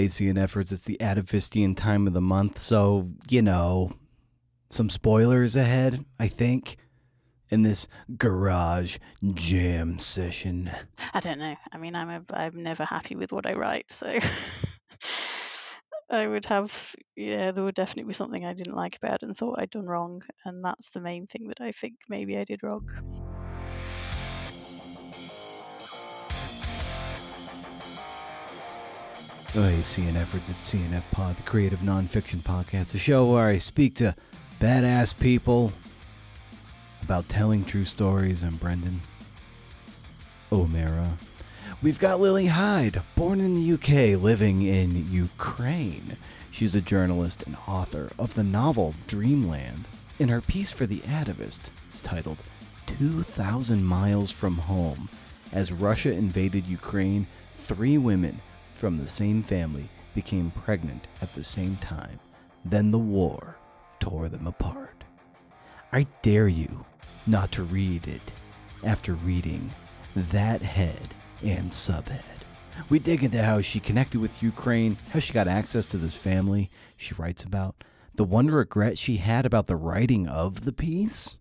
AC and efforts. It's the Atavistian time of the month, so you know, some spoilers ahead. I think in this garage jam session. I don't know. I mean, I'm a, I'm never happy with what I write, so I would have yeah, there would definitely be something I didn't like about it and thought I'd done wrong, and that's the main thing that I think maybe I did wrong. Oh, CNFers at CNF Pod, the creative nonfiction podcast, a show where I speak to badass people about telling true stories. I'm Brendan O'Meara. We've got Lily Hyde, born in the UK, living in Ukraine. She's a journalist and author of the novel Dreamland. In her piece for The Atavist, it's titled 2,000 Miles from Home. As Russia invaded Ukraine, three women from the same family became pregnant at the same time. Then the war tore them apart. I dare you not to read it after reading that head and subhead. We dig into how she connected with Ukraine, how she got access to this family she writes about, the one regret she had about the writing of the piece,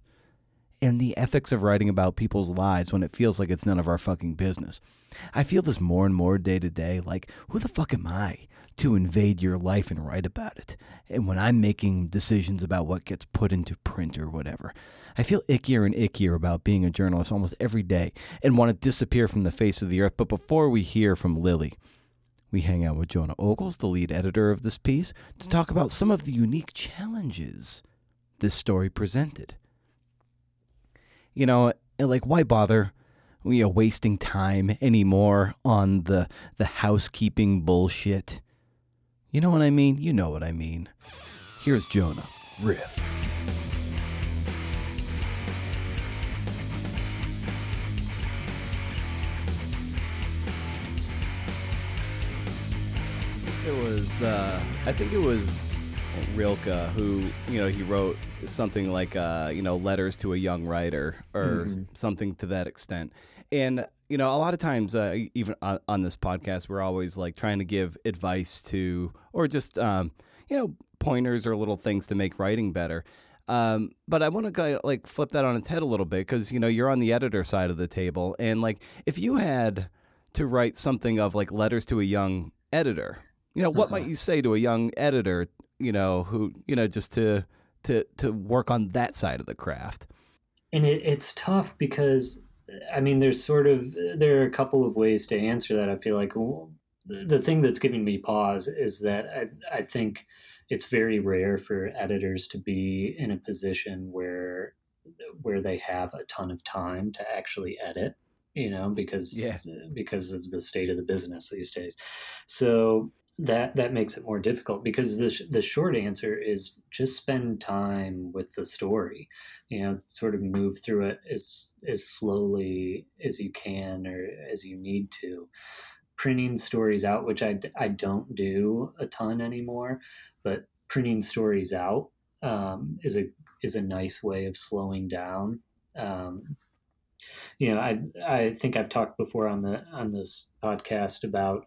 and the ethics of writing about people's lives when it feels like it's none of our fucking business. I feel this more and more day to day like, who the fuck am I to invade your life and write about it? And when I'm making decisions about what gets put into print or whatever, I feel ickier and ickier about being a journalist almost every day and want to disappear from the face of the earth. But before we hear from Lily, we hang out with Jonah Ogles, the lead editor of this piece, to talk about some of the unique challenges this story presented. You know, eh, like why bother you know, wasting time anymore on the the housekeeping bullshit? You know what I mean? You know what I mean. Here's Jonah. Riff. It was the I think it was Rilke who you know he wrote something like uh, you know letters to a young writer or mm-hmm. something to that extent. And you know, a lot of times, uh, even on, on, this podcast, we're always like trying to give advice to, or just um, you know, pointers or little things to make writing better. Um, but I want to like flip that on its head a little bit because you know you're on the editor side of the table, and like if you had to write something of like letters to a young editor, you know, what uh-huh. might you say to a young editor, you know, who you know just to to to work on that side of the craft? And it, it's tough because I mean, there's sort of there are a couple of ways to answer that. I feel like the thing that's giving me pause is that I, I think it's very rare for editors to be in a position where where they have a ton of time to actually edit you know because yeah. because of the state of the business these days so that that makes it more difficult because the sh- the short answer is just spend time with the story you know sort of move through it as as slowly as you can or as you need to. Printing stories out which I, I don't do a ton anymore but printing stories out um, is a is a nice way of slowing down. Um, you know I I think I've talked before on the on this podcast about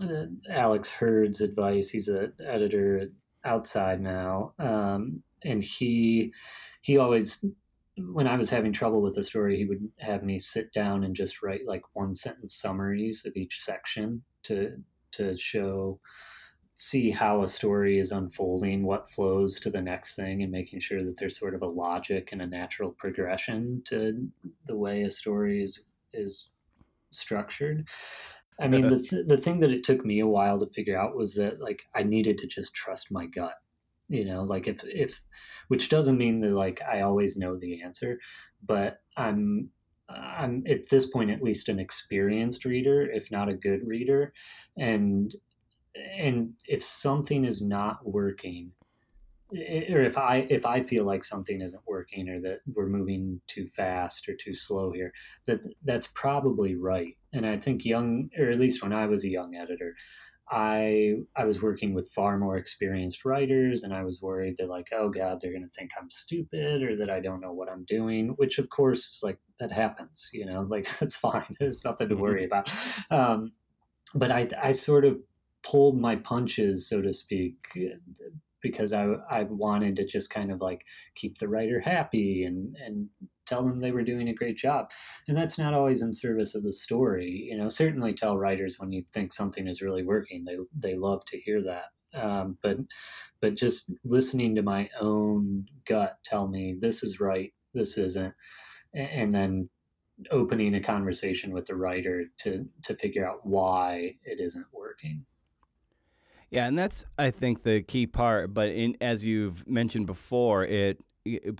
uh, Alex Heard's advice. He's an editor outside now, um, and he he always when I was having trouble with a story, he would have me sit down and just write like one sentence summaries of each section to to show see how a story is unfolding, what flows to the next thing, and making sure that there's sort of a logic and a natural progression to the way a story is is structured. I mean, the th- the thing that it took me a while to figure out was that like I needed to just trust my gut. You know, like if if which doesn't mean that like I always know the answer, but I'm I'm at this point at least an experienced reader, if not a good reader, and and if something is not working, or if I if I feel like something isn't working or that we're moving too fast or too slow here, that that's probably right. And I think young, or at least when I was a young editor, I I was working with far more experienced writers, and I was worried that like, oh god, they're going to think I'm stupid or that I don't know what I'm doing. Which of course, like that happens, you know, like that's fine. There's nothing to worry about. Um, but I I sort of pulled my punches, so to speak, because I I wanted to just kind of like keep the writer happy and and tell them they were doing a great job. And that's not always in service of the story. You know, certainly tell writers when you think something is really working. They they love to hear that. Um, but but just listening to my own gut tell me this is right, this isn't, and then opening a conversation with the writer to to figure out why it isn't working. Yeah, and that's I think the key part. But in as you've mentioned before, it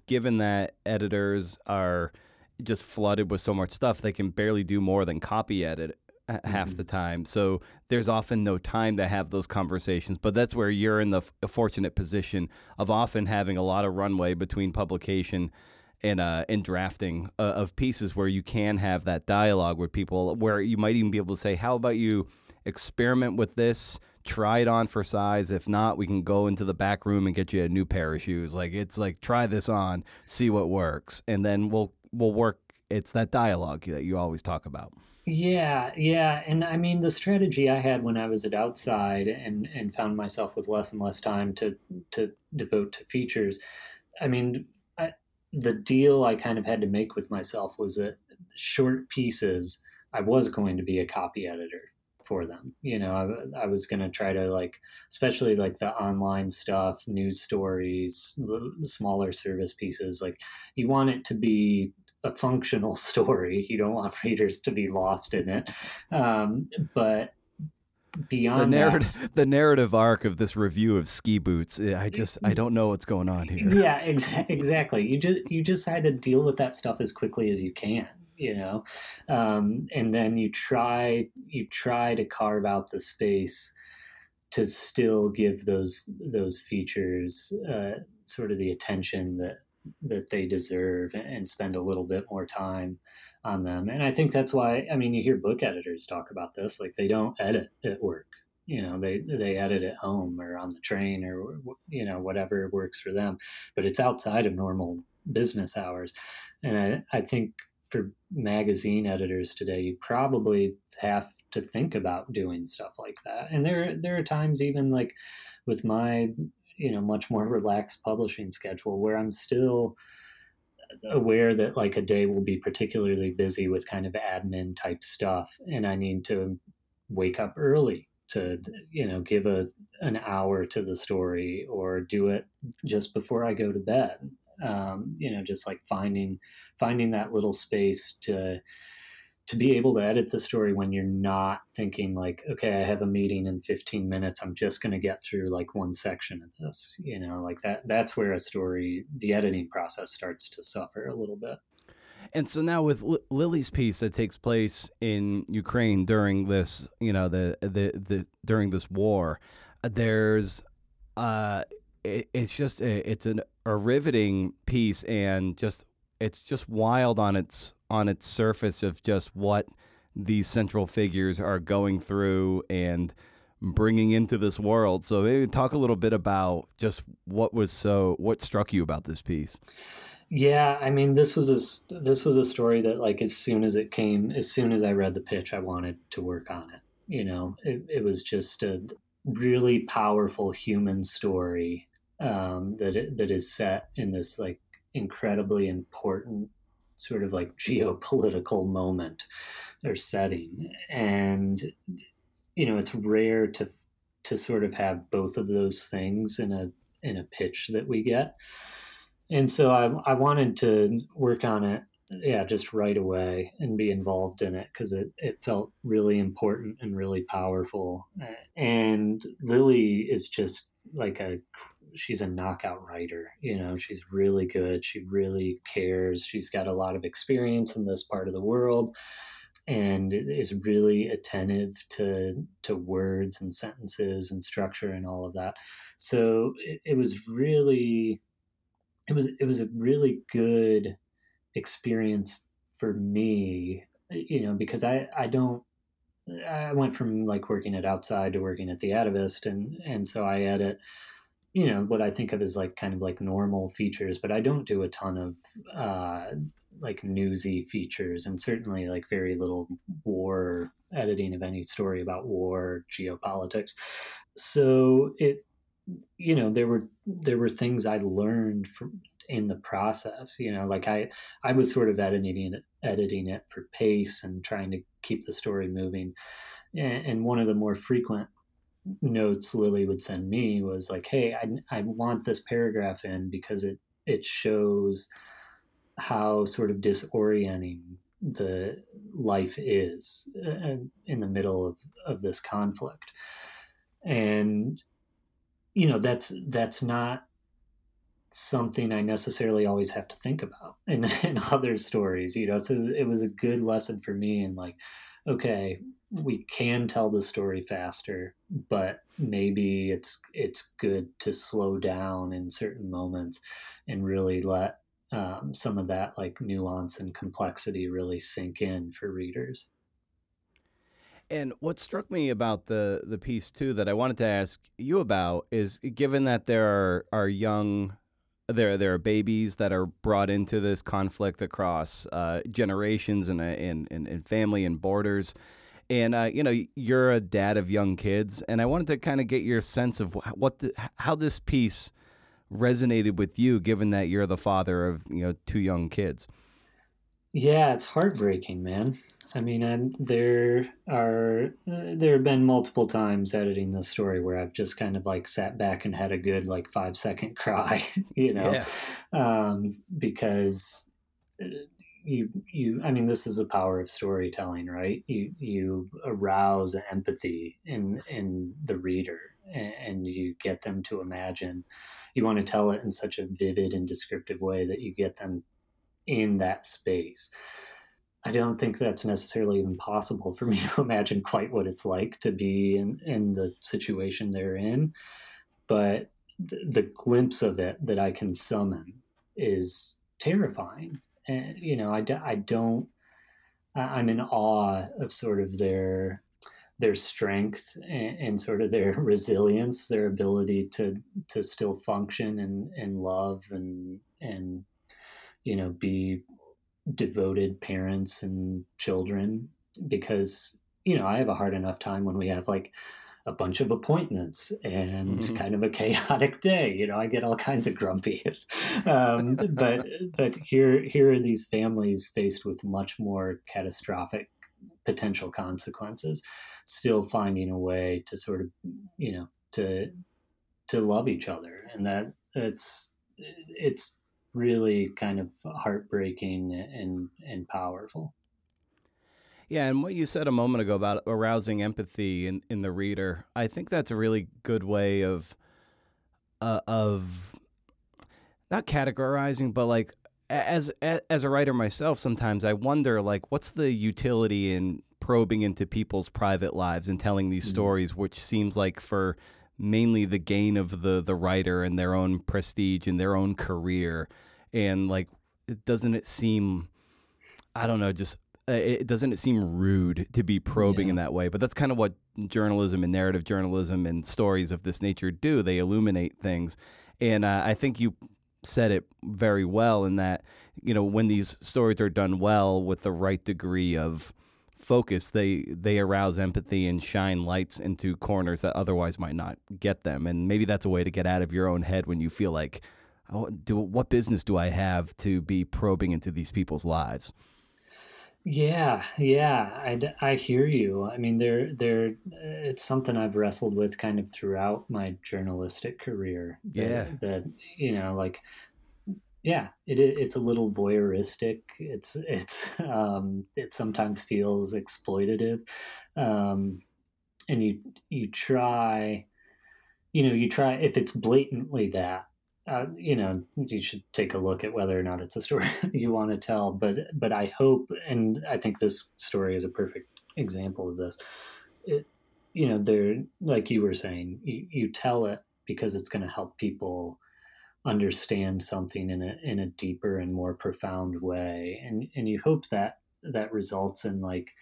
given that editors are just flooded with so much stuff, they can barely do more than copy edit half mm-hmm. the time. So there's often no time to have those conversations. But that's where you're in the f- fortunate position of often having a lot of runway between publication and uh, and drafting uh, of pieces where you can have that dialogue with people, where you might even be able to say, "How about you experiment with this?" Try it on for size. If not, we can go into the back room and get you a new pair of shoes. Like it's like try this on, see what works, and then we'll we'll work. It's that dialogue that you always talk about. Yeah, yeah, and I mean the strategy I had when I was at Outside and and found myself with less and less time to to devote to features. I mean, I, the deal I kind of had to make with myself was that short pieces I was going to be a copy editor for them. You know, I, I was going to try to like, especially like the online stuff, news stories, the smaller service pieces. Like, you want it to be a functional story. You don't want readers to be lost in it. Um, but beyond the narrative, that, the narrative arc of this review of ski boots, eh, I just I don't know what's going on here. Yeah, exa- exactly. You just you just had to deal with that stuff as quickly as you can. You know, um, and then you try you try to carve out the space to still give those those features uh, sort of the attention that that they deserve and spend a little bit more time on them. And I think that's why I mean you hear book editors talk about this like they don't edit at work. You know, they they edit at home or on the train or you know whatever works for them, but it's outside of normal business hours. And I I think for magazine editors today, you probably have to think about doing stuff like that. And there there are times even like with my you know much more relaxed publishing schedule where I'm still aware that like a day will be particularly busy with kind of admin type stuff and I need to wake up early to you know give a an hour to the story or do it just before I go to bed um, you know just like finding finding that little space to to be able to edit the story when you're not thinking like okay i have a meeting in 15 minutes i'm just going to get through like one section of this you know like that that's where a story the editing process starts to suffer a little bit. And so now with L- Lily's piece that takes place in Ukraine during this, you know, the the, the during this war, there's uh it, it's just a, it's an, a riveting piece and just it's just wild on its on its surface of just what these central figures are going through and bringing into this world. So maybe talk a little bit about just what was so what struck you about this piece. Yeah, I mean this was a this was a story that like as soon as it came, as soon as I read the pitch, I wanted to work on it. You know, it, it was just a really powerful human story um, that it, that is set in this like incredibly important sort of like geopolitical moment or setting. And you know it's rare to to sort of have both of those things in a in a pitch that we get. And so I, I wanted to work on it yeah just right away and be involved in it because it, it felt really important and really powerful. And lily is just like a she's a knockout writer. You know, she's really good. She really cares. She's got a lot of experience in this part of the world and is really attentive to to words and sentences and structure and all of that. So it, it was really it was it was a really good experience for me, you know, because I I don't I went from like working at outside to working at the Atavist and and so I edit you know what I think of as like kind of like normal features, but I don't do a ton of uh, like newsy features, and certainly like very little war editing of any story about war, geopolitics. So it, you know, there were there were things I learned from in the process. You know, like I I was sort of editing it, editing it for pace and trying to keep the story moving. And, and one of the more frequent notes Lily would send me was like, "Hey, I I want this paragraph in because it it shows." how sort of disorienting the life is uh, in the middle of, of this conflict and you know that's that's not something i necessarily always have to think about in, in other stories you know so it was a good lesson for me and like okay we can tell the story faster but maybe it's it's good to slow down in certain moments and really let um, some of that like nuance and complexity really sink in for readers. And what struck me about the the piece too that I wanted to ask you about is given that there are, are young there there are babies that are brought into this conflict across uh, generations and, and, and and family and borders. And uh, you know you're a dad of young kids, and I wanted to kind of get your sense of what the, how this piece resonated with you, given that you're the father of you know two young kids? Yeah, it's heartbreaking, man. I mean, I'm, there are uh, there have been multiple times editing this story where I've just kind of like sat back and had a good like five second cry, you know, yeah. um, because uh, you you I mean, this is the power of storytelling, right? You you arouse empathy in in the reader, and you get them to imagine. You want to tell it in such a vivid and descriptive way that you get them in that space. I don't think that's necessarily even possible for me to imagine quite what it's like to be in, in the situation they're in. But the, the glimpse of it that I can summon is terrifying. And, you know, I, I don't, I'm in awe of sort of their their strength and, and, sort of their resilience, their ability to to still function and, and love and and you know be devoted parents and children because you know I have a hard enough time when we have like a bunch of appointments and mm-hmm. kind of a chaotic day. You know, I get all kinds of grumpy. um, but but here here are these families faced with much more catastrophic potential consequences still finding a way to sort of you know to to love each other and that it's it's really kind of heartbreaking and and powerful yeah, and what you said a moment ago about arousing empathy in, in the reader, I think that's a really good way of uh, of not categorizing, but like as as a writer myself, sometimes I wonder like what's the utility in probing into people's private lives and telling these mm-hmm. stories, which seems like for mainly the gain of the the writer and their own prestige and their own career. And like, doesn't it seem, I don't know, just uh, it doesn't it seem rude to be probing yeah. in that way? But that's kind of what journalism and narrative journalism and stories of this nature do. They illuminate things, and uh, I think you said it very well in that you know when these stories are done well with the right degree of focus, they they arouse empathy and shine lights into corners that otherwise might not get them. And maybe that's a way to get out of your own head when you feel like, oh, do what business do I have to be probing into these people's lives? Yeah, yeah, I, I hear you. I mean, there there it's something I've wrestled with kind of throughout my journalistic career. That, yeah, that you know, like yeah, it, it's a little voyeuristic. It's it's um, it sometimes feels exploitative, um, and you you try, you know, you try if it's blatantly that, uh, you know, you should take a look at whether or not it's a story you want to tell. But but I hope, and I think this story is a perfect example of this. It, you know, they're like you were saying, you, you tell it because it's going to help people understand something in a in a deeper and more profound way and and you hope that that results in like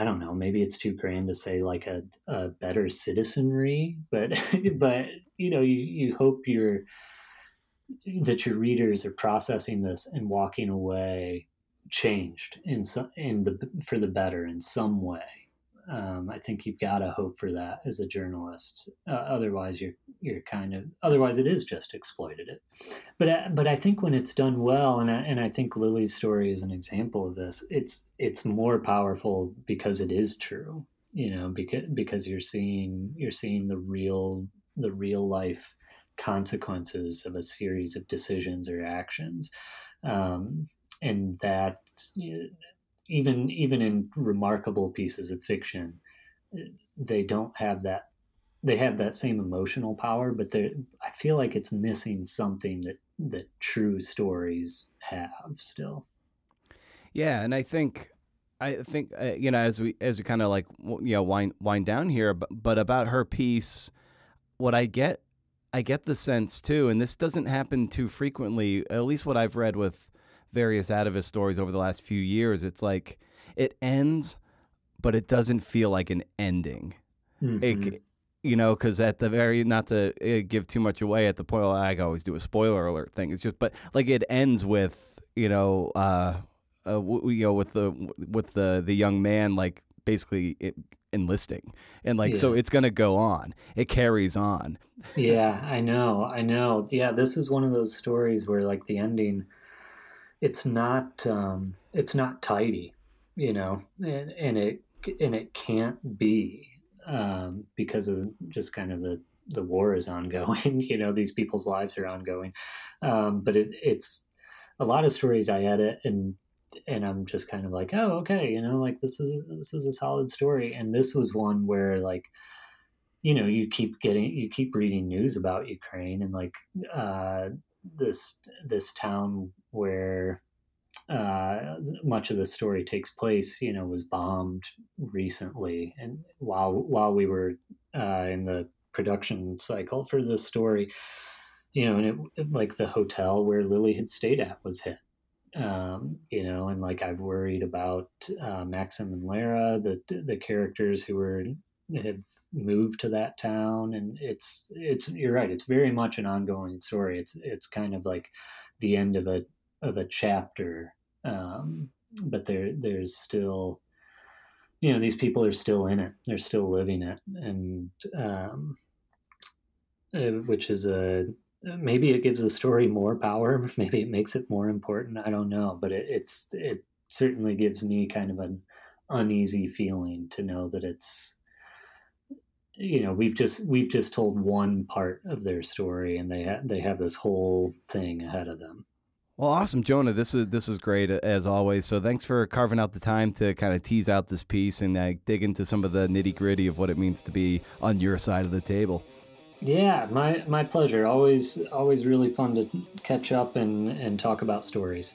I don't know, maybe it's too grand to say like a, a better citizenry, but but you know, you, you hope you're that your readers are processing this and walking away changed in some in the for the better in some way. Um, I think you've got to hope for that as a journalist. Uh, otherwise, you're you're kind of otherwise it is just exploitative. But uh, but I think when it's done well, and I, and I think Lily's story is an example of this. It's it's more powerful because it is true. You know, because because you're seeing you're seeing the real the real life consequences of a series of decisions or actions, um, and that. Even even in remarkable pieces of fiction, they don't have that. They have that same emotional power, but I feel like it's missing something that that true stories have still. Yeah, and I think I think uh, you know as we as we kind of like you know wind wind down here, but, but about her piece, what I get I get the sense too, and this doesn't happen too frequently. At least what I've read with various atavist stories over the last few years, it's like it ends, but it doesn't feel like an ending. Mm-hmm. It, you know, because at the very not to uh, give too much away at the point, well, I always do a spoiler alert thing. It's just, but like it ends with you know, uh, uh w- you know, with the with the the young man like basically it, enlisting and like yeah. so it's going to go on it carries on yeah i know i know yeah this is one of those stories where like the ending it's not um, it's not tidy, you know, and, and it and it can't be um, because of just kind of the the war is ongoing. you know, these people's lives are ongoing, um, but it, it's a lot of stories I edit and and I'm just kind of like, oh, okay, you know, like this is this is a solid story, and this was one where like you know you keep getting you keep reading news about Ukraine and like uh, this this town where uh, much of the story takes place, you know, was bombed recently, and while while we were uh, in the production cycle for this story, you know, and it like the hotel where Lily had stayed at was hit, um, you know, and like I've worried about uh, Maxim and Lara, the the characters who were have moved to that town. And it's it's you're right it's very much an ongoing story. It's it's kind of like the end of a of a chapter, um, but there there's still you know these people are still in it. They're still living it. And um, uh, which is a maybe it gives the story more power. Maybe it makes it more important. I don't know. But it, it's it certainly gives me kind of an uneasy feeling to know that it's you know we've just we've just told one part of their story and they have they have this whole thing ahead of them well, awesome, Jonah. This is this is great as always. So thanks for carving out the time to kind of tease out this piece and uh, dig into some of the nitty gritty of what it means to be on your side of the table. Yeah, my my pleasure. Always always really fun to catch up and and talk about stories.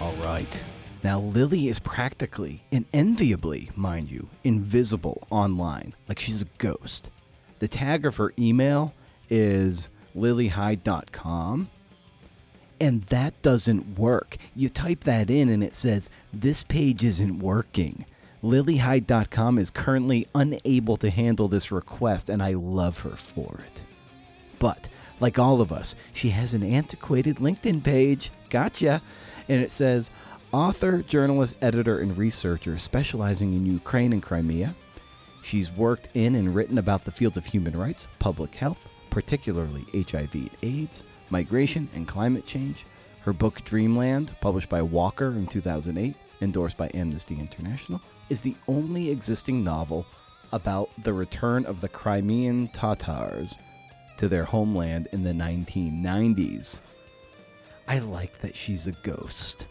All right. Now, Lily is practically and enviably, mind you, invisible online, like she's a ghost. The tag of her email is lilyhyde.com, and that doesn't work. You type that in, and it says, This page isn't working. Lilyhyde.com is currently unable to handle this request, and I love her for it. But, like all of us, she has an antiquated LinkedIn page. Gotcha. And it says, author, journalist, editor, and researcher specializing in Ukraine and Crimea. She's worked in and written about the fields of human rights, public health, particularly HIV and AIDS, migration, and climate change. Her book Dreamland, published by Walker in 2008, endorsed by Amnesty International, is the only existing novel about the return of the Crimean Tatars to their homeland in the 1990s. I like that she's a ghost.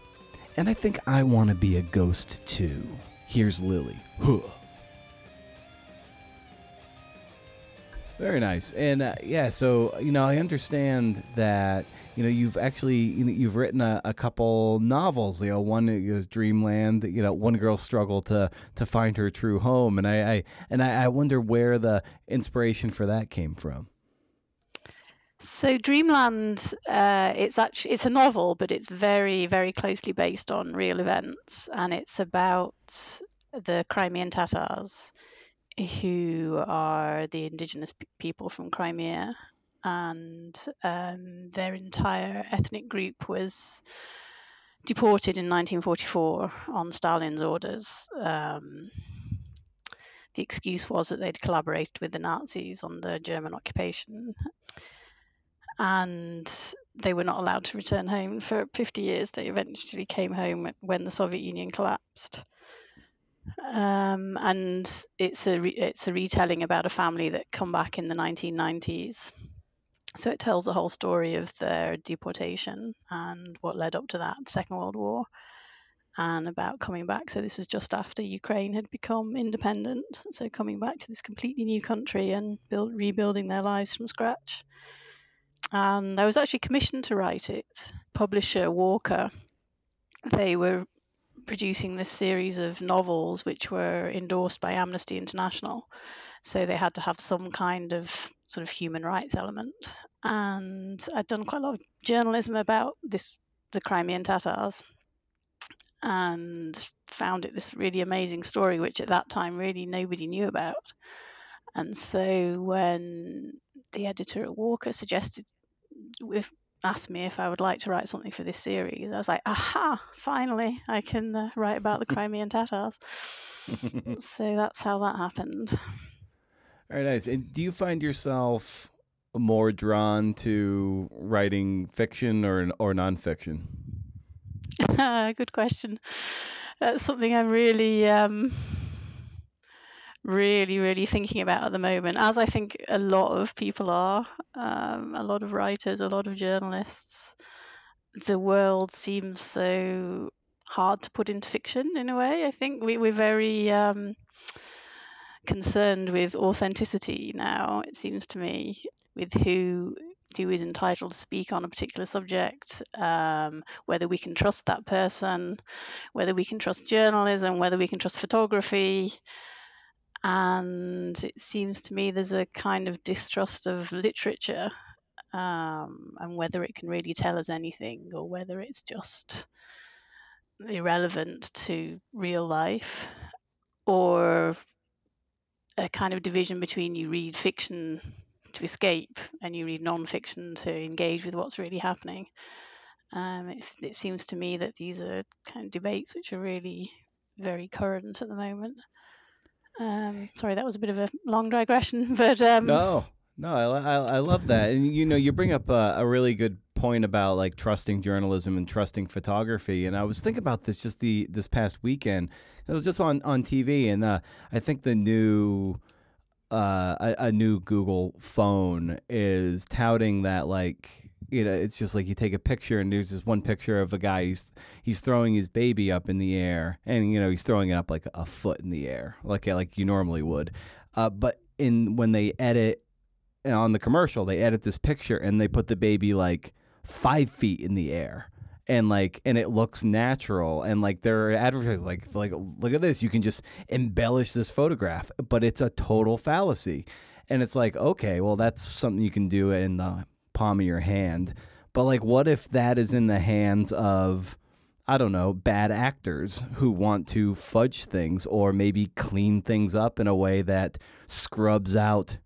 And I think I want to be a ghost too. Here's Lily. Huh. Very nice. And uh, yeah, so, you know, I understand that, you know, you've actually, you know, you've written a, a couple novels, you know, one is Dreamland, you know, one girl's struggle to, to find her true home. And I, I and I, I wonder where the inspiration for that came from. So Dreamland, uh, it's actually it's a novel, but it's very very closely based on real events, and it's about the Crimean Tatars, who are the indigenous p- people from Crimea, and um, their entire ethnic group was deported in 1944 on Stalin's orders. Um, the excuse was that they'd collaborated with the Nazis on the German occupation. And they were not allowed to return home for 50 years. They eventually came home when the Soviet Union collapsed. Um, and it's a re- it's a retelling about a family that come back in the 1990s. So it tells the whole story of their deportation and what led up to that Second World War, and about coming back. So this was just after Ukraine had become independent. So coming back to this completely new country and build, rebuilding their lives from scratch. And I was actually commissioned to write it. Publisher Walker, they were producing this series of novels which were endorsed by Amnesty International. So they had to have some kind of sort of human rights element. And I'd done quite a lot of journalism about this, the Crimean Tatars, and found it this really amazing story, which at that time really nobody knew about. And so when the editor at Walker suggested if asked me if I would like to write something for this series, I was like, aha, finally, I can uh, write about the Crimean Tatars. so that's how that happened. Very nice. And do you find yourself more drawn to writing fiction or or nonfiction? Good question. That's something I'm really um, really, really thinking about at the moment, as I think a lot of people are, um, a lot of writers, a lot of journalists. The world seems so hard to put into fiction in a way. I think we, we're very um, concerned with authenticity now, it seems to me, with who who is entitled to speak on a particular subject, um, whether we can trust that person, whether we can trust journalism, whether we can trust photography and it seems to me there's a kind of distrust of literature um, and whether it can really tell us anything or whether it's just irrelevant to real life or a kind of division between you read fiction to escape and you read non-fiction to engage with what's really happening. Um, it, it seems to me that these are kind of debates which are really very current at the moment um, sorry, that was a bit of a long digression, but um, no, no, I, I, I, love that, and you know, you bring up a, a, really good point about like trusting journalism and trusting photography, and I was thinking about this just the this past weekend. It was just on on TV, and uh, I think the new. Uh, a, a new Google phone is touting that like you know, it's just like you take a picture and there's this one picture of a guy he's he's throwing his baby up in the air and you know he's throwing it up like a foot in the air like like you normally would, uh, but in when they edit on the commercial they edit this picture and they put the baby like five feet in the air and like and it looks natural and like they're advertising like like look at this you can just embellish this photograph but it's a total fallacy. And it's like okay well that's something you can do in the palm of your hand. But like, what if that is in the hands of, I don't know, bad actors who want to fudge things or maybe clean things up in a way that scrubs out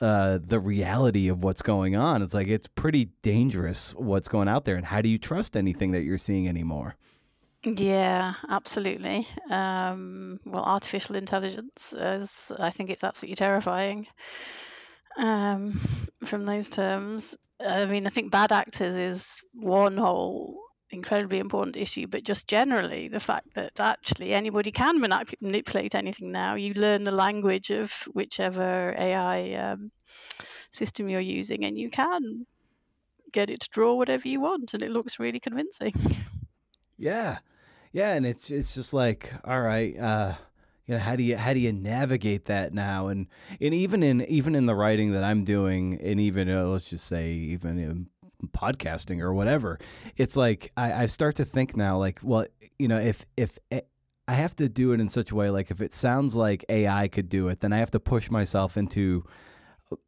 uh, the reality of what's going on? It's like it's pretty dangerous what's going out there. And how do you trust anything that you're seeing anymore? Yeah, absolutely. Um, well, artificial intelligence is, I think it's absolutely terrifying um, from those terms. I mean, I think bad actors is one whole incredibly important issue, but just generally the fact that actually anybody can manip- manipulate anything now. You learn the language of whichever AI um, system you're using, and you can get it to draw whatever you want, and it looks really convincing. Yeah, yeah, and it's it's just like all right. Uh, you know how do you how do you navigate that now? And and even in even in the writing that I'm doing and even uh, let's just say even in podcasting or whatever it's like I, I start to think now like well you know if if I have to do it in such a way like if it sounds like AI could do it then I have to push myself into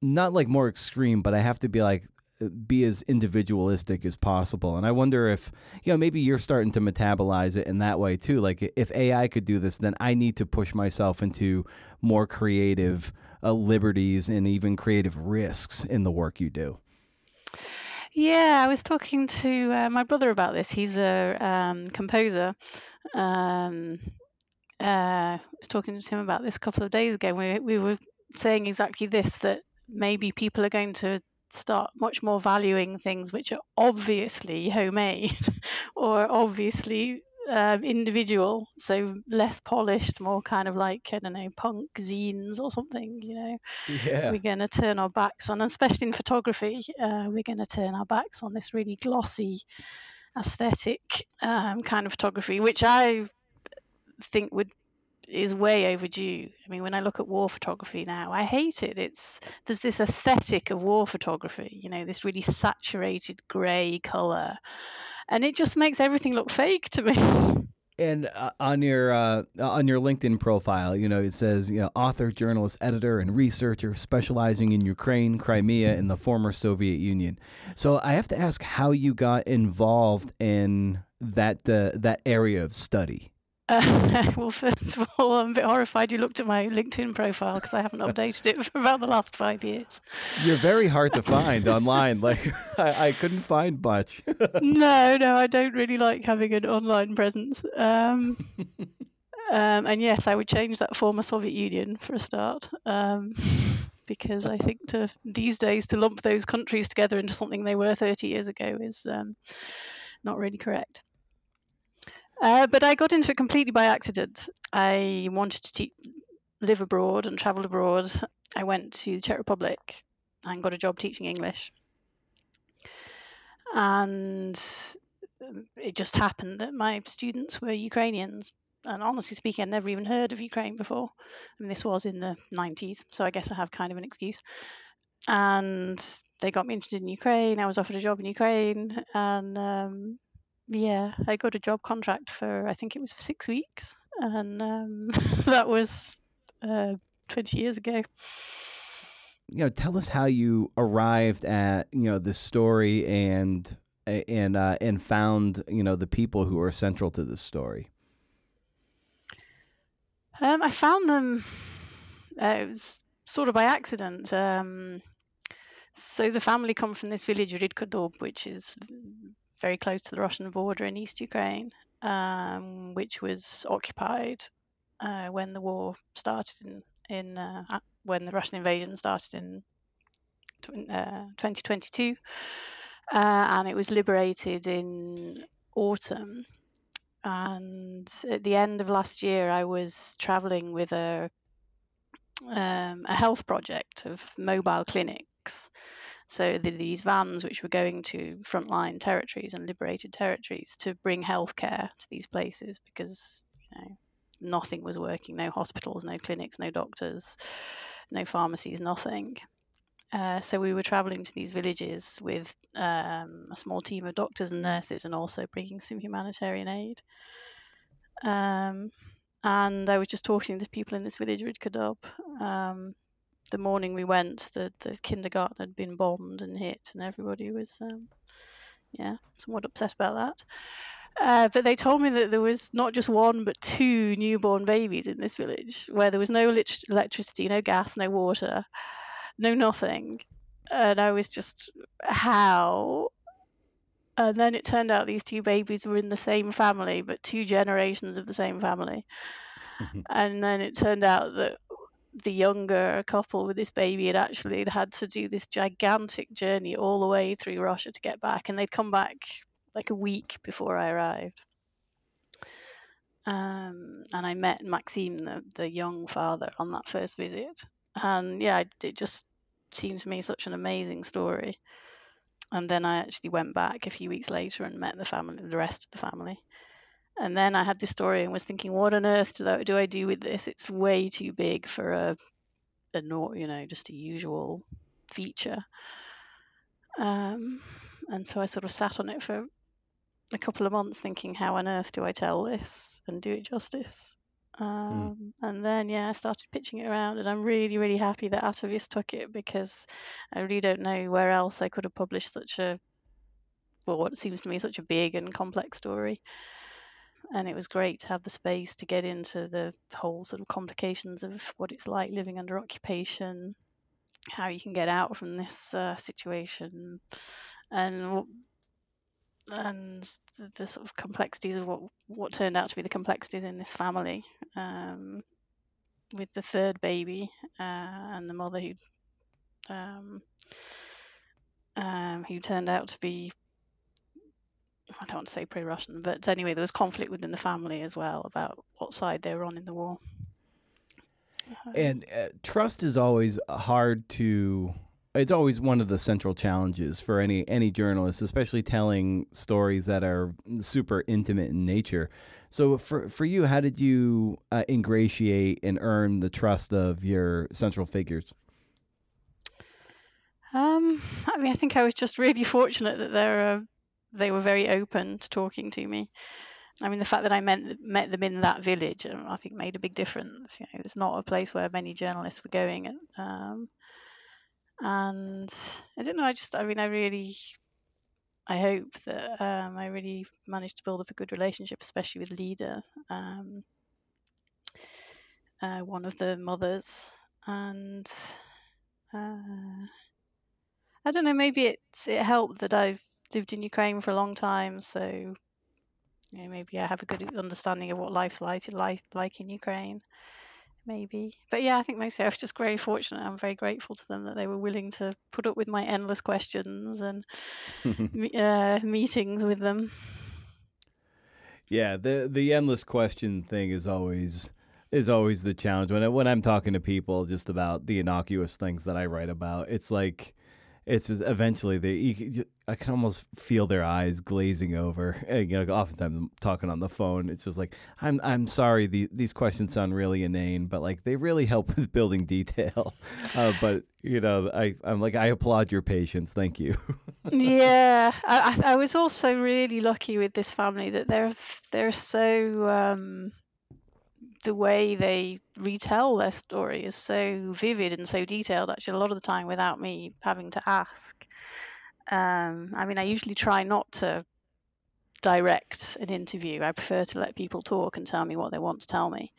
not like more extreme but I have to be like be as individualistic as possible. And I wonder if, you know, maybe you're starting to metabolize it in that way too. Like if AI could do this, then I need to push myself into more creative uh, liberties and even creative risks in the work you do. Yeah, I was talking to uh, my brother about this. He's a um, composer. Um, uh, I was talking to him about this a couple of days ago. We we were saying exactly this that maybe people are going to start much more valuing things which are obviously homemade or obviously um, individual, so less polished, more kind of like I don't know, punk zines or something. You know, Yeah. we're going to turn our backs on, especially in photography, uh, we're going to turn our backs on this really glossy, aesthetic um, kind of photography, which I think would is way overdue. I mean, when I look at war photography now, I hate it. It's there's this aesthetic of war photography, you know, this really saturated grey color, and it just makes everything look fake to me. And uh, on your uh, on your LinkedIn profile, you know it says you know author, journalist, editor, and researcher specializing in Ukraine, Crimea, and the former Soviet Union. So I have to ask how you got involved in that uh, that area of study. Uh, well, first of all, I'm a bit horrified you looked at my LinkedIn profile because I haven't updated it for about the last five years. You're very hard to find online. Like I, I couldn't find much. no, no, I don't really like having an online presence. Um, um, and yes, I would change that former Soviet Union for a start, um, because I think to these days to lump those countries together into something they were 30 years ago is um, not really correct. Uh, but I got into it completely by accident. I wanted to te- live abroad and travel abroad. I went to the Czech Republic and got a job teaching English. And um, it just happened that my students were Ukrainians. And honestly speaking, I'd never even heard of Ukraine before. I mean, this was in the 90s, so I guess I have kind of an excuse. And they got me interested in Ukraine. I was offered a job in Ukraine, and um, yeah, I got a job contract for I think it was for six weeks, and um, that was uh, 20 years ago. You know, tell us how you arrived at you know the story and and uh, and found you know the people who are central to this story. Um, I found them. Uh, it was sort of by accident. Um, so the family come from this village Ridkodub, which is very close to the Russian border in East Ukraine, um, which was occupied uh, when the war started in, in uh, when the Russian invasion started in uh, 2022, uh, and it was liberated in autumn. And at the end of last year, I was traveling with a um, a health project of mobile clinics. So the, these vans, which were going to frontline territories and liberated territories, to bring healthcare to these places because you know nothing was working, no hospitals, no clinics, no doctors, no pharmacies, nothing. Uh, so we were traveling to these villages with um, a small team of doctors and nurses, and also bringing some humanitarian aid. Um, and I was just talking to people in this village, Ridkodub. Um, the morning we went, the, the kindergarten had been bombed and hit, and everybody was, um, yeah, somewhat upset about that. Uh, but they told me that there was not just one, but two newborn babies in this village where there was no electricity, no gas, no water, no nothing. And I was just, how? And then it turned out these two babies were in the same family, but two generations of the same family. and then it turned out that the younger couple with this baby had actually had to do this gigantic journey all the way through Russia to get back, and they'd come back like a week before I arrived. Um, and I met Maxime, the, the young father, on that first visit. And yeah, it just seemed to me such an amazing story. And then I actually went back a few weeks later and met the family, the rest of the family. And then I had this story and was thinking, what on earth do, I, do I do with this? It's way too big for a, a you know, just a usual feature. Um, and so I sort of sat on it for a couple of months thinking, how on earth do I tell this and do it justice? Um, hmm. And then, yeah, I started pitching it around, and I'm really, really happy that Atavist took it because I really don't know where else I could have published such a, well, what seems to me such a big and complex story. And it was great to have the space to get into the whole sort of complications of what it's like living under occupation, how you can get out from this uh, situation, and and the, the, sort of complexities of what what turned out to be the complexities in this family um, with the third baby uh, and the mother who um, um, who turned out to be I don't want to say pro-Russian, but anyway, there was conflict within the family as well about what side they were on in the war. And uh, trust is always hard to. It's always one of the central challenges for any any journalist, especially telling stories that are super intimate in nature. So, for for you, how did you uh, ingratiate and earn the trust of your central figures? Um, I mean, I think I was just really fortunate that they're uh, they were very open to talking to me. I mean, the fact that I met met them in that village, um, I think, made a big difference. You know, it's not a place where many journalists were going, um, and I don't know. I just, I mean, I really, I hope that um, I really managed to build up a good relationship, especially with Lida, um, uh, one of the mothers, and uh, I don't know. Maybe it's it helped that I've lived in Ukraine for a long time, so you know, maybe I have a good understanding of what life's like, life like in Ukraine, maybe. But yeah, I think mostly I was just very fortunate. I'm very grateful to them that they were willing to put up with my endless questions and uh, meetings with them. Yeah, the the endless question thing is always is always the challenge when I, when I'm talking to people just about the innocuous things that I write about. It's like it's just eventually they you, I can almost feel their eyes glazing over. And, you know, oftentimes I'm talking on the phone. It's just like I'm I'm sorry. The, these questions sound really inane, but like they really help with building detail. Uh, but you know, I I'm like I applaud your patience. Thank you. yeah, I I was also really lucky with this family that they're they're so. Um, the way they retell their story is so vivid and so detailed actually a lot of the time without me having to ask. Um, i mean i usually try not to direct an interview. I prefer to let people talk and tell me what they want to tell me.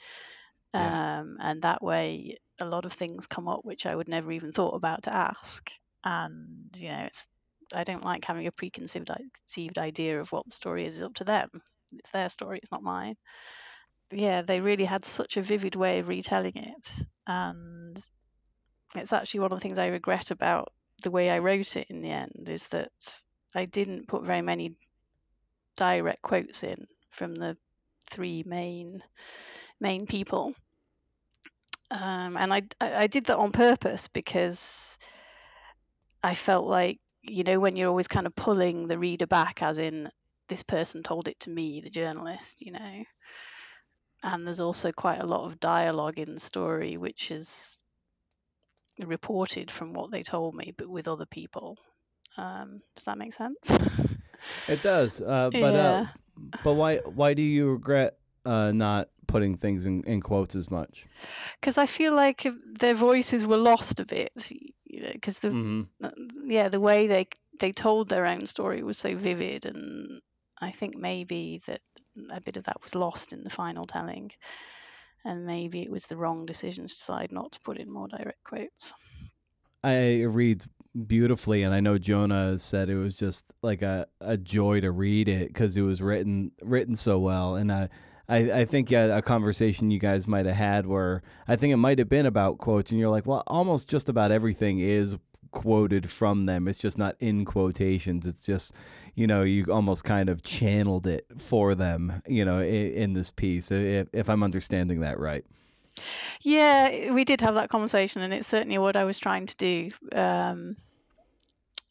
Yeah. um, and that way a lot of things come up which i would never even thought about to ask. And you know it's i don't like having a preconceived conceived idea of what the story is it's up to them. It's their story it's not mine yeah, they really had such a vivid way of retelling it. And it's actually one of the things I regret about the way I wrote it in the end is that I didn't put very many direct quotes in from the three main main people. Um, and I, I did that on purpose because I felt like, you know, when you're always kind of pulling the reader back, as in, this person told it to me, the journalist, you know, and there's also quite a lot of dialogue in the story which is reported from what they told me but with other people um, does that make sense it does uh, but uh, yeah. uh, but why why do you regret uh, not putting things in, in quotes as much because i feel like their voices were lost a bit you know because the mm-hmm. yeah the way they they told their own story was so vivid and i think maybe that a bit of that was lost in the final telling, and maybe it was the wrong decision to decide not to put in more direct quotes. I read beautifully, and I know Jonah said it was just like a, a joy to read it because it was written written so well, and I. I, I think yeah, a conversation you guys might have had where I think it might have been about quotes, and you're like, well, almost just about everything is quoted from them. It's just not in quotations. It's just, you know, you almost kind of channeled it for them, you know, in, in this piece, if, if I'm understanding that right. Yeah, we did have that conversation, and it's certainly what I was trying to do. Um,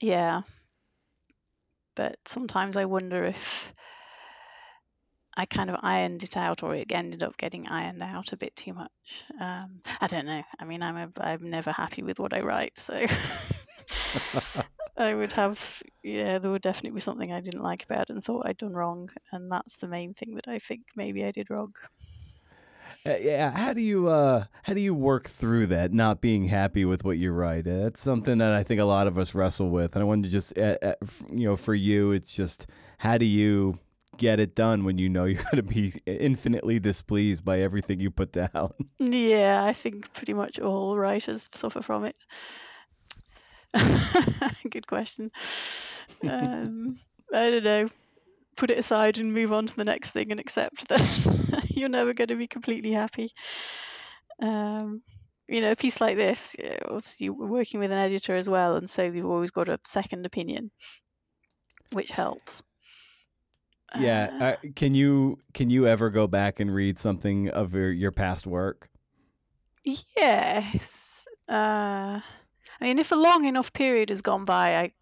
yeah. But sometimes I wonder if I kind of ironed it out, or it ended up getting ironed out a bit too much. Um, I don't know. I mean, I'm a, I'm never happy with what I write, so I would have yeah, there would definitely be something I didn't like about it and thought I'd done wrong, and that's the main thing that I think maybe I did wrong. Uh, yeah, how do you uh, how do you work through that not being happy with what you write? Uh, that's something that I think a lot of us wrestle with, and I wanted to just uh, uh you know for you, it's just how do you get it done when you know you're going to be infinitely displeased by everything you put down. Yeah, I think pretty much all writers suffer from it. Good question. Um, I don't know. Put it aside and move on to the next thing and accept that you're never going to be completely happy. Um, you know, a piece like this, you're working with an editor as well, and so you've always got a second opinion, which helps. Yeah, uh, uh, can you can you ever go back and read something of your, your past work? Yes. Uh, I mean, if a long enough period has gone by, I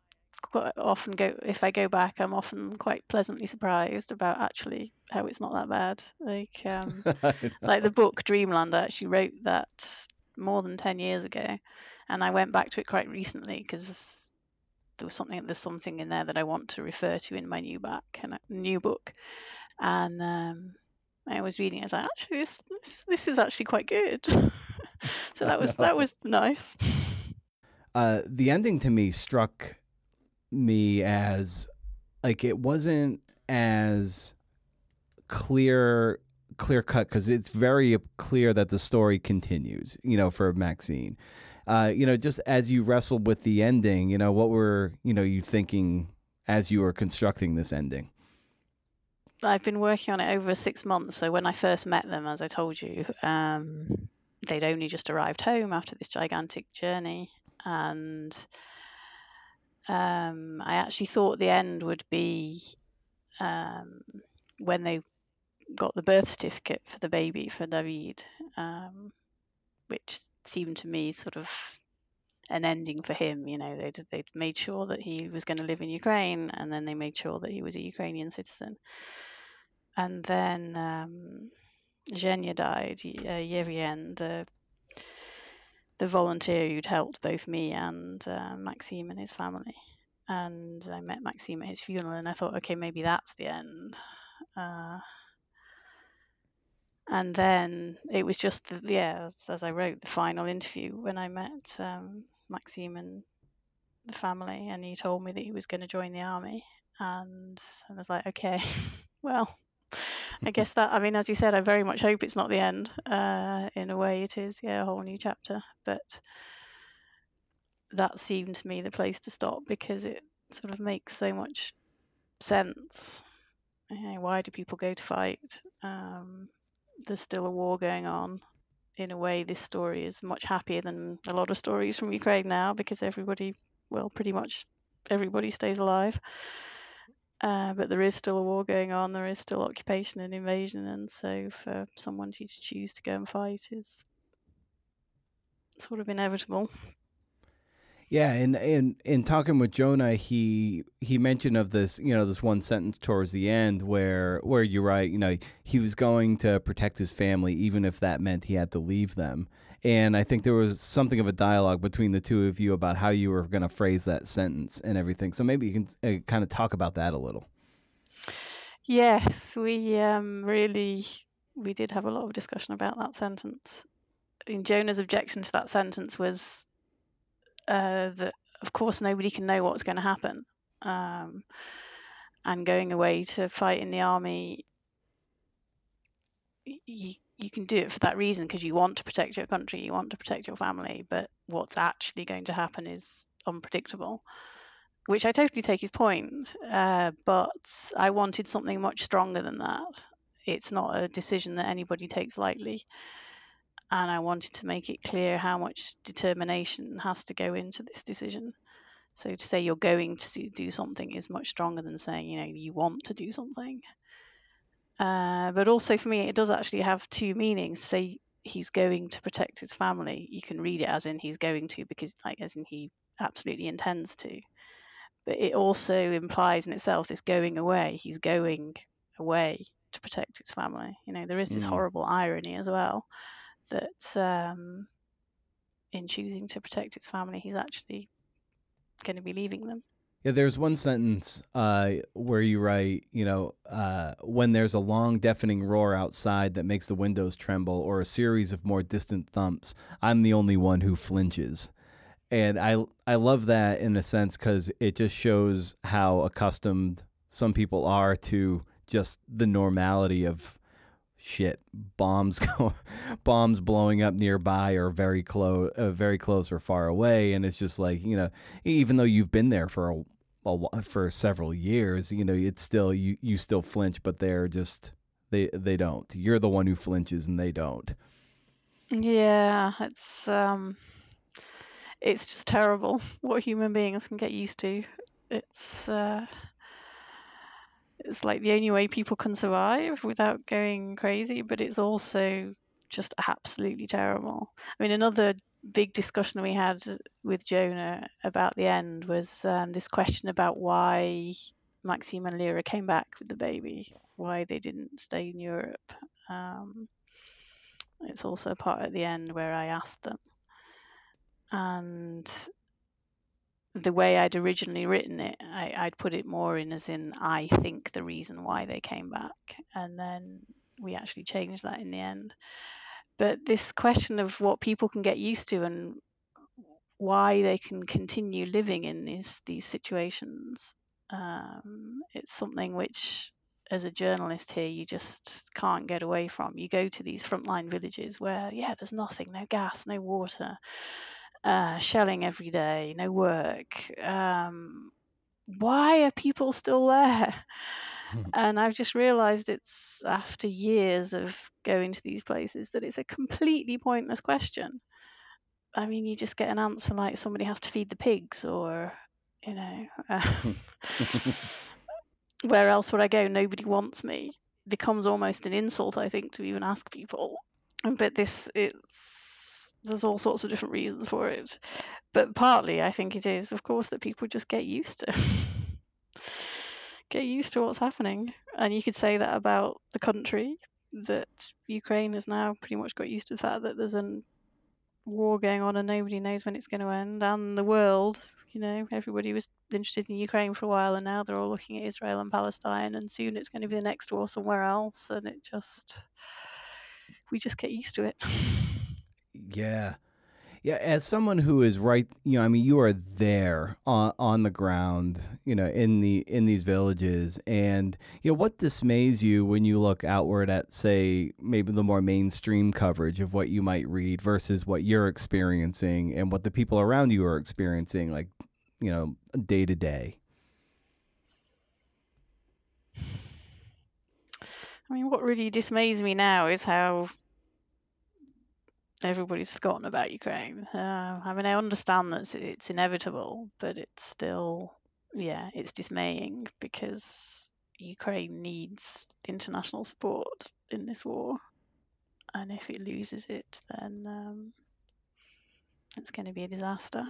quite often go. If I go back, I'm often quite pleasantly surprised about actually how it's not that bad. Like, um, like the book Dreamland. I actually wrote that more than 10 years ago and I went back to it quite recently because there was something there's something in there that I want to refer to in my new back and new book and um, I was reading it I was like actually this this, this is actually quite good so that was that was nice uh, the ending to me struck me as like it wasn't as clear clear cut because it's very clear that the story continues. You know, for Maxime. Uh, you know, just as you wrestled with the ending, you know, what were you know you thinking as you were constructing this ending? I've been working on it over six months. So when I first met them, as I told you, um, they'd only just arrived home after this gigantic journey, and um, I actually thought the end would be um, when they got the birth certificate for the baby for David, um, which seemed to me sort of an ending for him. You know, they'd, they'd made sure that he was going to live in Ukraine, and then they made sure that he was a Ukrainian citizen. And then um, Zhenya died, uh, Yevgen, the the volunteer who'd helped both me and uh, Maxime and his family. And I met Maxime at his funeral, and I thought, okay, maybe that's the end. Uh, and then it was just the, yeah as, as, i wrote the final interview when i met um, maxime and the family and he told me that he was going to join the army. And i was like okay well i guess that i mean as you said i very much hope it's not the end uh, in a way it is yeah a whole new chapter. But that seemed to me the place to stop because it sort of makes so much sense. You know, why do people go to fight? Um, there's still a war going on. In a way, this story is much happier than a lot of stories from Ukraine now because everybody, well, pretty much everybody stays alive. Uh, but there is still a war going on. There is still occupation and invasion, and so for someone to choose to go and fight is sort of inevitable. Yeah, and and in talking with Jonah, he he mentioned of this, you know, this one sentence towards the end where where you're right, you know, he was going to protect his family even if that meant he had to leave them. And I think there was something of a dialogue between the two of you about how you were going to phrase that sentence and everything. So maybe you can uh, kind of talk about that a little. Yes, we um, really we did have a lot of discussion about that sentence. In Jonah's objection to that sentence was uh, that of course nobody can know what's going to happen. Um, and going away to fight in the army, you, you can do it for that reason because you want to protect your country, you want to protect your family, but what's actually going to happen is unpredictable. Which I totally take his point, uh, but I wanted something much stronger than that. It's not a decision that anybody takes lightly and I wanted to make it clear how much determination has to go into this decision. So to say you're going to do something is much stronger than saying you know you want to do something. Uh, but also for me, it does actually have two meanings. Say he's going to protect his family. You can read it as in he's going to because like as in he absolutely intends to. But it also implies in itself this going away. He's going away to protect his family. You know there is this mm. horrible irony as well that um, in choosing to protect its family, he's actually going to be leaving them. Yeah, there's one sentence uh, where you write, you know, uh, when there's a long, deafening roar outside that makes the windows tremble, or a series of more distant thumps, I'm the only one who flinches. And I, I love that in a sense because it just shows how accustomed some people are to just the normality of shit bombs go bombs blowing up nearby or very close uh, very close or far away. And it's just like you know even though you've been there for a, a for several years you know it's still you you still flinch but they're just they they don't. You're the one who flinches and they don't. Yeah, it's um, it's just terrible what human beings can get used to. It's uh, it's like the only way people can survive without going crazy, but it's also just absolutely terrible. I mean, another big discussion we had with Jonah about the end was um, this question about why Maxime and Lyra came back with the baby, why they didn't stay in Europe. Um, it's also a part at the end where I asked them. And the way I'd originally written it, I, I'd put it more in as in I think the reason why they came back. And then we actually changed that in the end. But this question of what people can get used to and why they can continue living in these these situations, um, it's something which as a journalist here, you just can't get away from. You go to these frontline villages where, yeah, there's nothing, no gas, no water, uh, shelling every day, no work. Um, why are people still there? and I've just realized it's after years of going to these places that it's a completely pointless question. I mean, you just get an answer like somebody has to feed the pigs, or, you know. Uh, where else would I go? Nobody wants me. Becomes almost an insult, I think, to even ask people. But this it's there's all sorts of different reasons for it. But partly I think it is, of course, that people just get used to get used to what's happening. And you could say that about the country, that Ukraine has now pretty much got used to the fact that there's a war going on and nobody knows when it's going to end, and the world you know, everybody was interested in Ukraine for a while, and now they're all looking at Israel and Palestine, and soon it's going to be the next war somewhere else, and it just we just get used to it. yeah. Yeah, as someone who is right, you know, I mean, you are there on on the ground, you know, in the in these villages, and you know, what dismays you when you look outward at, say, maybe the more mainstream coverage of what you might read versus what you're experiencing and what the people around you are experiencing, like, you know, day to day. I mean, what really dismays me now is how everybody's forgotten about Ukraine. Uh, I mean, I understand that it's inevitable, but it's still, yeah, it's dismaying because Ukraine needs international support in this war, and if it loses it, then um, it's going to be a disaster.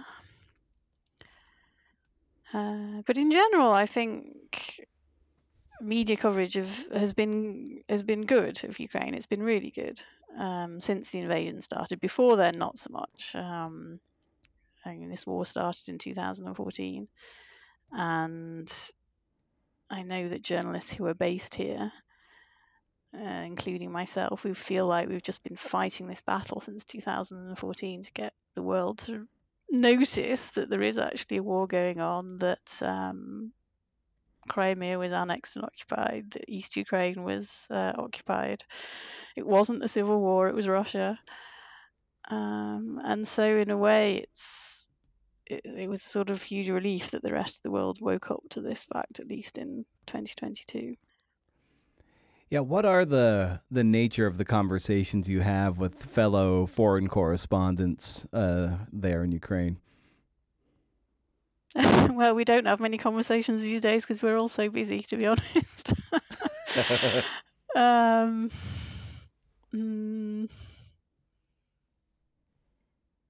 Uh, but in general, I think media coverage of, has been has been good of Ukraine. It's been really good um, since the invasion started. Before then, not so much. Um, I mean, this war started in 2014, and I know that journalists who are based here, uh, including myself, we feel like we've just been fighting this battle since 2014 to get the world to notice that there is actually a war going on, that um, Crimea was annexed and occupied, that East Ukraine was uh, occupied. It wasn't a civil war, it was Russia. Um, and so, in a way, it's it, it was sort of huge relief that the rest of the world woke up to this fact, at least in 2022. Yeah, what are the the nature of the conversations you have with fellow foreign correspondents uh, there in Ukraine? well, we don't have many conversations these days because we're all so busy, to be honest. um, mm,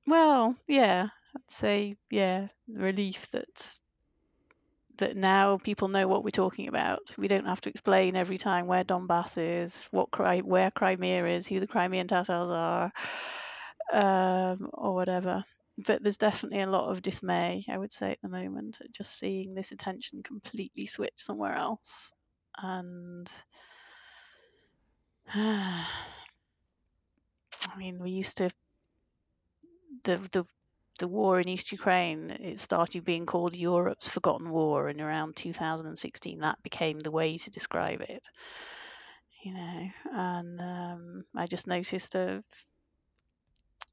well, yeah, I'd say yeah, relief that that now people know what we're talking about. We don't have to explain every time where Donbass is, what where Crimea is, who the Crimean Tatars are, um, or whatever but there's definitely a lot of dismay, I would say, at the moment, at just seeing this attention completely switch somewhere else. And I mean, we used to the the the war in East Ukraine. It started being called Europe's Forgotten War, and around 2016, that became the way to describe it. you know. And um, I just noticed a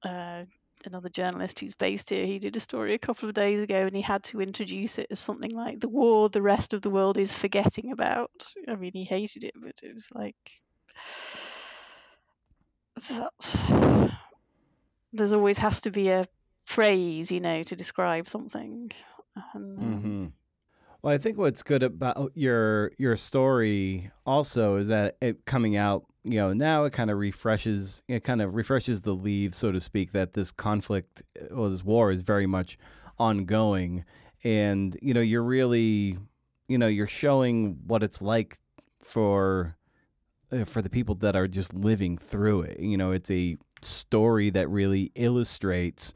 uh, another journalist who's based here. He did a story a couple of days ago, and he had to introduce it as something like the war the rest of the world is forgetting about. I mean, he hated it, but it was like that's there's always has to be a phrase, you know, to describe something. Mm-hmm. Well, I think what's good about your your story also is that it coming out, you know, now it kind of refreshes, it kind of refreshes the leaves, so to speak, that this conflict, well, this war is very much ongoing, and you know, you're really, you know, you're showing what it's like for uh, for the people that are just living through it. You know, it's a story that really illustrates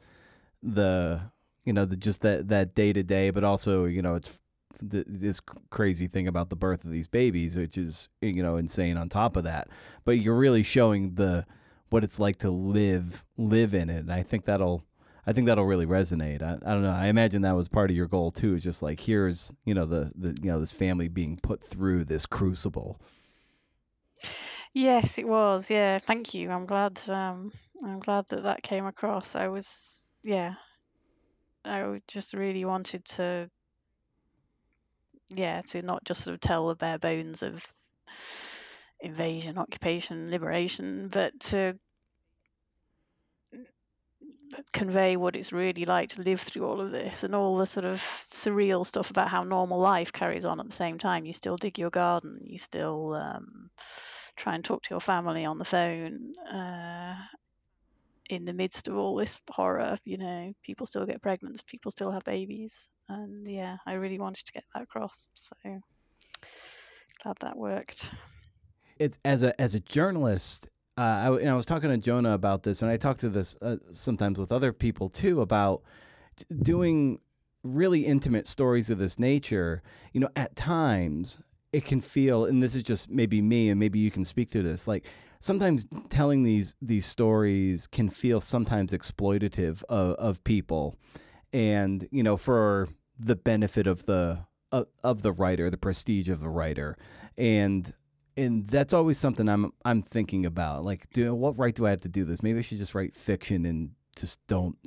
the you know the just that that day to day but also you know it's this crazy thing about the birth of these babies which is you know insane on top of that but you're really showing the what it's like to live live in it and i think that'll i think that'll really resonate i, I don't know i imagine that was part of your goal too is just like here's you know the, the you know this family being put through this crucible Yes, it was. Yeah, thank you. I'm glad. Um, I'm glad that that came across. I was, yeah, I just really wanted to, yeah, to not just sort of tell the bare bones of invasion, occupation, liberation, but to convey what it's really like to live through all of this and all the sort of surreal stuff about how normal life carries on at the same time. You still dig your garden, you still um, try and talk to your family on the phone. Uh, in the midst of all this horror, you know, people still get pregnant, people still have babies, and yeah, I really wanted to get that across. So glad that worked. it as a as a journalist, uh, I, and I was talking to Jonah about this, and I talk to this uh, sometimes with other people too about doing really intimate stories of this nature. You know, at times it can feel, and this is just maybe me, and maybe you can speak to this, like. Sometimes telling these these stories can feel sometimes exploitative of, of people, and you know for the benefit of the of, of the writer, the prestige of the writer, and and that's always something I'm I'm thinking about. Like, do what right do I have to do this? Maybe I should just write fiction and just don't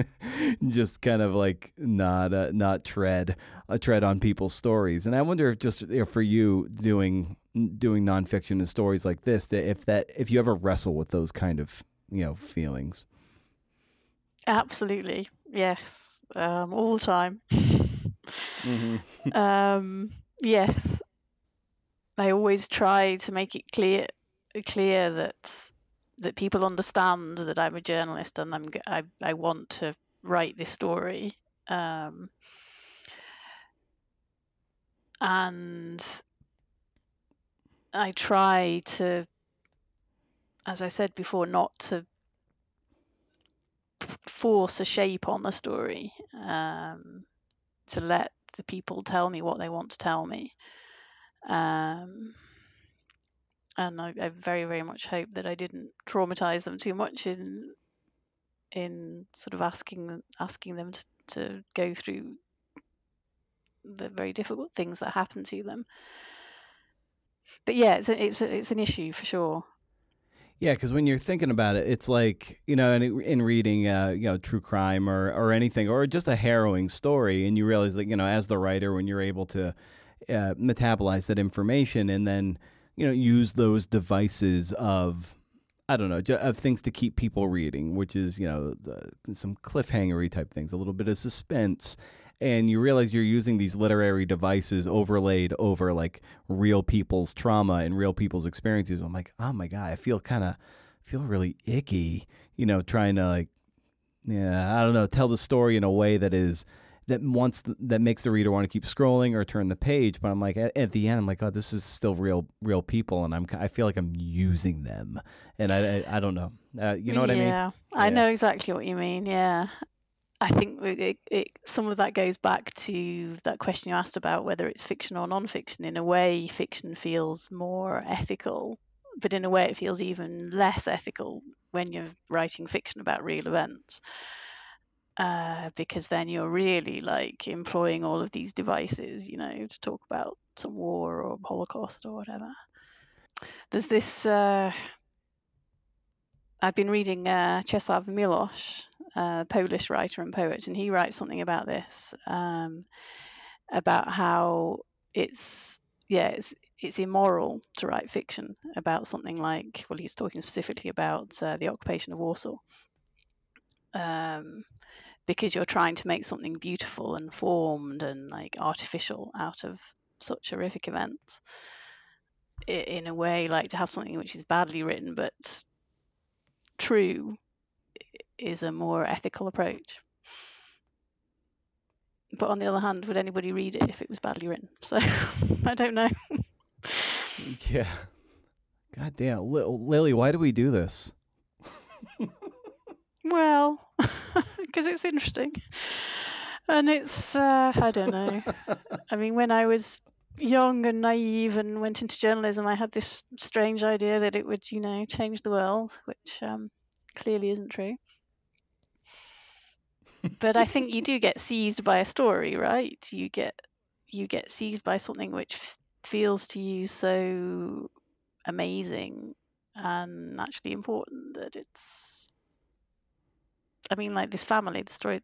just kind of like not uh, not tread uh, tread on people's stories. And I wonder if just you know, for you doing doing nonfiction and stories like this, that if that if you ever wrestle with those kind of you know feelings. Absolutely, yes, um, all the time. Mm-hmm. um, yes, I always try to make it clear clear that that people understand that I'm a journalist and I'm i, I want to write this story. Um, and I try to, as I said before, not to force a shape on the story. Um, to let the people tell me what they want to tell me. Um, and I, I very, very much hope that I didn't traumatize them too much in in sort of asking asking them to, to go through the very difficult things that happen to them. But yeah, it's a, it's a, it's an issue for sure. Yeah, because when you're thinking about it, it's like you know, in, in reading, uh, you know, true crime or or anything, or just a harrowing story, and you realize that you know, as the writer, when you're able to uh, metabolize that information and then you know use those devices of I don't know, of things to keep people reading, which is you know the, some cliffhangery type things, a little bit of suspense, and you realize you're using these literary devices overlaid over like real people's trauma and real people's experiences. I'm like, oh my god, I feel kind of feel really icky, you know, trying to like, yeah, I don't know, tell the story in a way that is that wants that makes the reader want to keep scrolling or turn the page. But I'm like, at, at the end, I'm like, oh, this is still real, real people, and I'm I feel like I'm using them, and I I, I don't know, uh, you know what I mean? Yeah, I know exactly what you mean. Yeah. I think it, it, some of that goes back to that question you asked about whether it's fiction or non-fiction. In a way, fiction feels more ethical, but in a way, it feels even less ethical when you're writing fiction about real events, uh, because then you're really like employing all of these devices, you know, to talk about some war or Holocaust or whatever. there's this. Uh, I've been reading uh, Czesław Miłosz, a Polish writer and poet, and he writes something about this, um, about how it's yeah, it's it's immoral to write fiction about something like well, he's talking specifically about uh, the occupation of Warsaw, um, because you're trying to make something beautiful and formed and like artificial out of such horrific events. In a way, like to have something which is badly written but true is a more ethical approach. But on the other hand, would anybody read it if it was badly written? So I don't know. yeah. God damn. Lily, why do we do this? well, because it's interesting. And it's, uh, I don't know. I mean, when I was young and naive and went into journalism, I had this strange idea that it would, you know, change the world, which um, clearly isn't true. but I think you do get seized by a story, right? You get you get seized by something which f- feels to you so amazing and actually important that it's I mean like this family, the story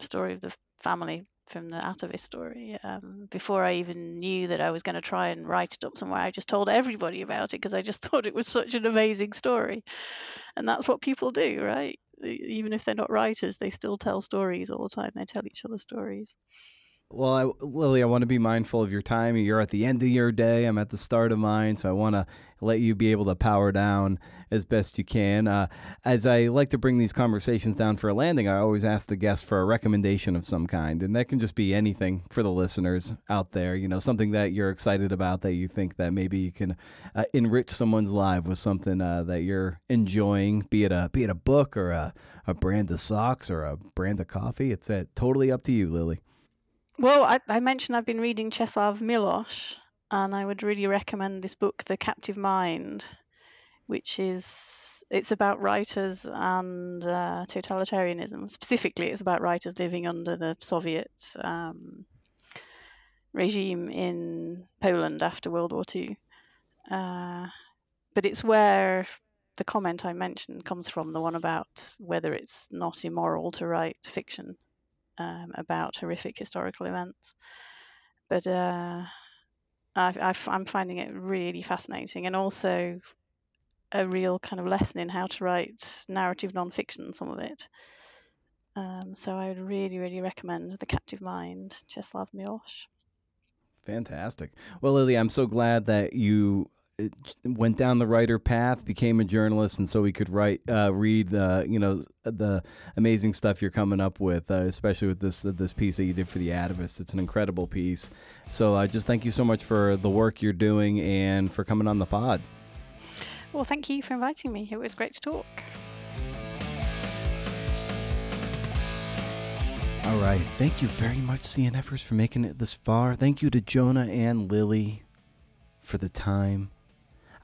story of the family from the Atavist story. Um, before I even knew that I was going to try and write it up somewhere, I just told everybody about it because I just thought it was such an amazing story. And that's what people do, right? Even if they're not writers, they still tell stories all the time. They tell each other stories. Well, I, Lily, I want to be mindful of your time. You're at the end of your day. I'm at the start of mine, so I want to let you be able to power down as best you can. Uh, as I like to bring these conversations down for a landing, I always ask the guest for a recommendation of some kind, and that can just be anything for the listeners out there. You know, something that you're excited about that you think that maybe you can uh, enrich someone's life with something uh, that you're enjoying, be it a be it a book or a, a brand of socks or a brand of coffee. It's uh, totally up to you, Lily. Well, I, I mentioned I've been reading Czesław Miłosz, and I would really recommend this book, The Captive Mind, which is it's about writers and uh, totalitarianism. Specifically, it's about writers living under the Soviet um, regime in Poland after World War II. Uh, but it's where the comment I mentioned comes from, the one about whether it's not immoral to write fiction um, about horrific historical events. But uh, I, am finding it really fascinating and also a real kind of lesson in how to write narrative nonfiction, some of it. Um, so I would really, really recommend The Captive Mind, Czesław Miłosz. Fantastic. Well, Lily, I'm so glad that you went down the writer path, became a journalist, and so we could write, uh, read, uh, you know, the amazing stuff you're coming up with, uh, especially with this this piece that you did for the Atavist. It's an incredible piece. So I just thank you so much for the work you're doing and for coming on the pod. Well, thank you for inviting me. It was great to talk. All right. Thank you very much, CNFers, for making it this far. Thank you to Jonah and Lily for the time.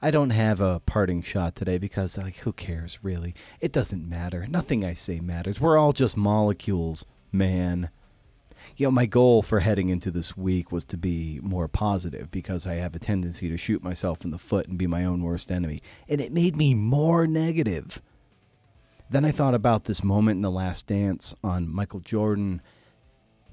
I don't have a parting shot today because, like, who cares, really? It doesn't matter. Nothing I say matters. We're all just molecules, man. You know, my goal for heading into this week was to be more positive because I have a tendency to shoot myself in the foot and be my own worst enemy. And it made me more negative. Then I thought about this moment in The Last Dance on Michael Jordan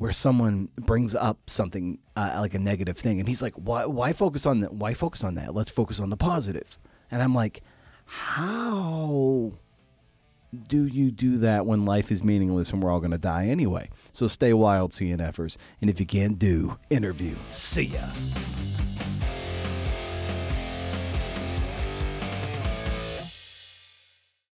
where someone brings up something uh, like a negative thing and he's like why why focus on that why focus on that? Let's focus on the positive." and i'm like how do you do that when life is meaningless and we're all going to die anyway? So stay wild cnfers and if you can't do interview. See ya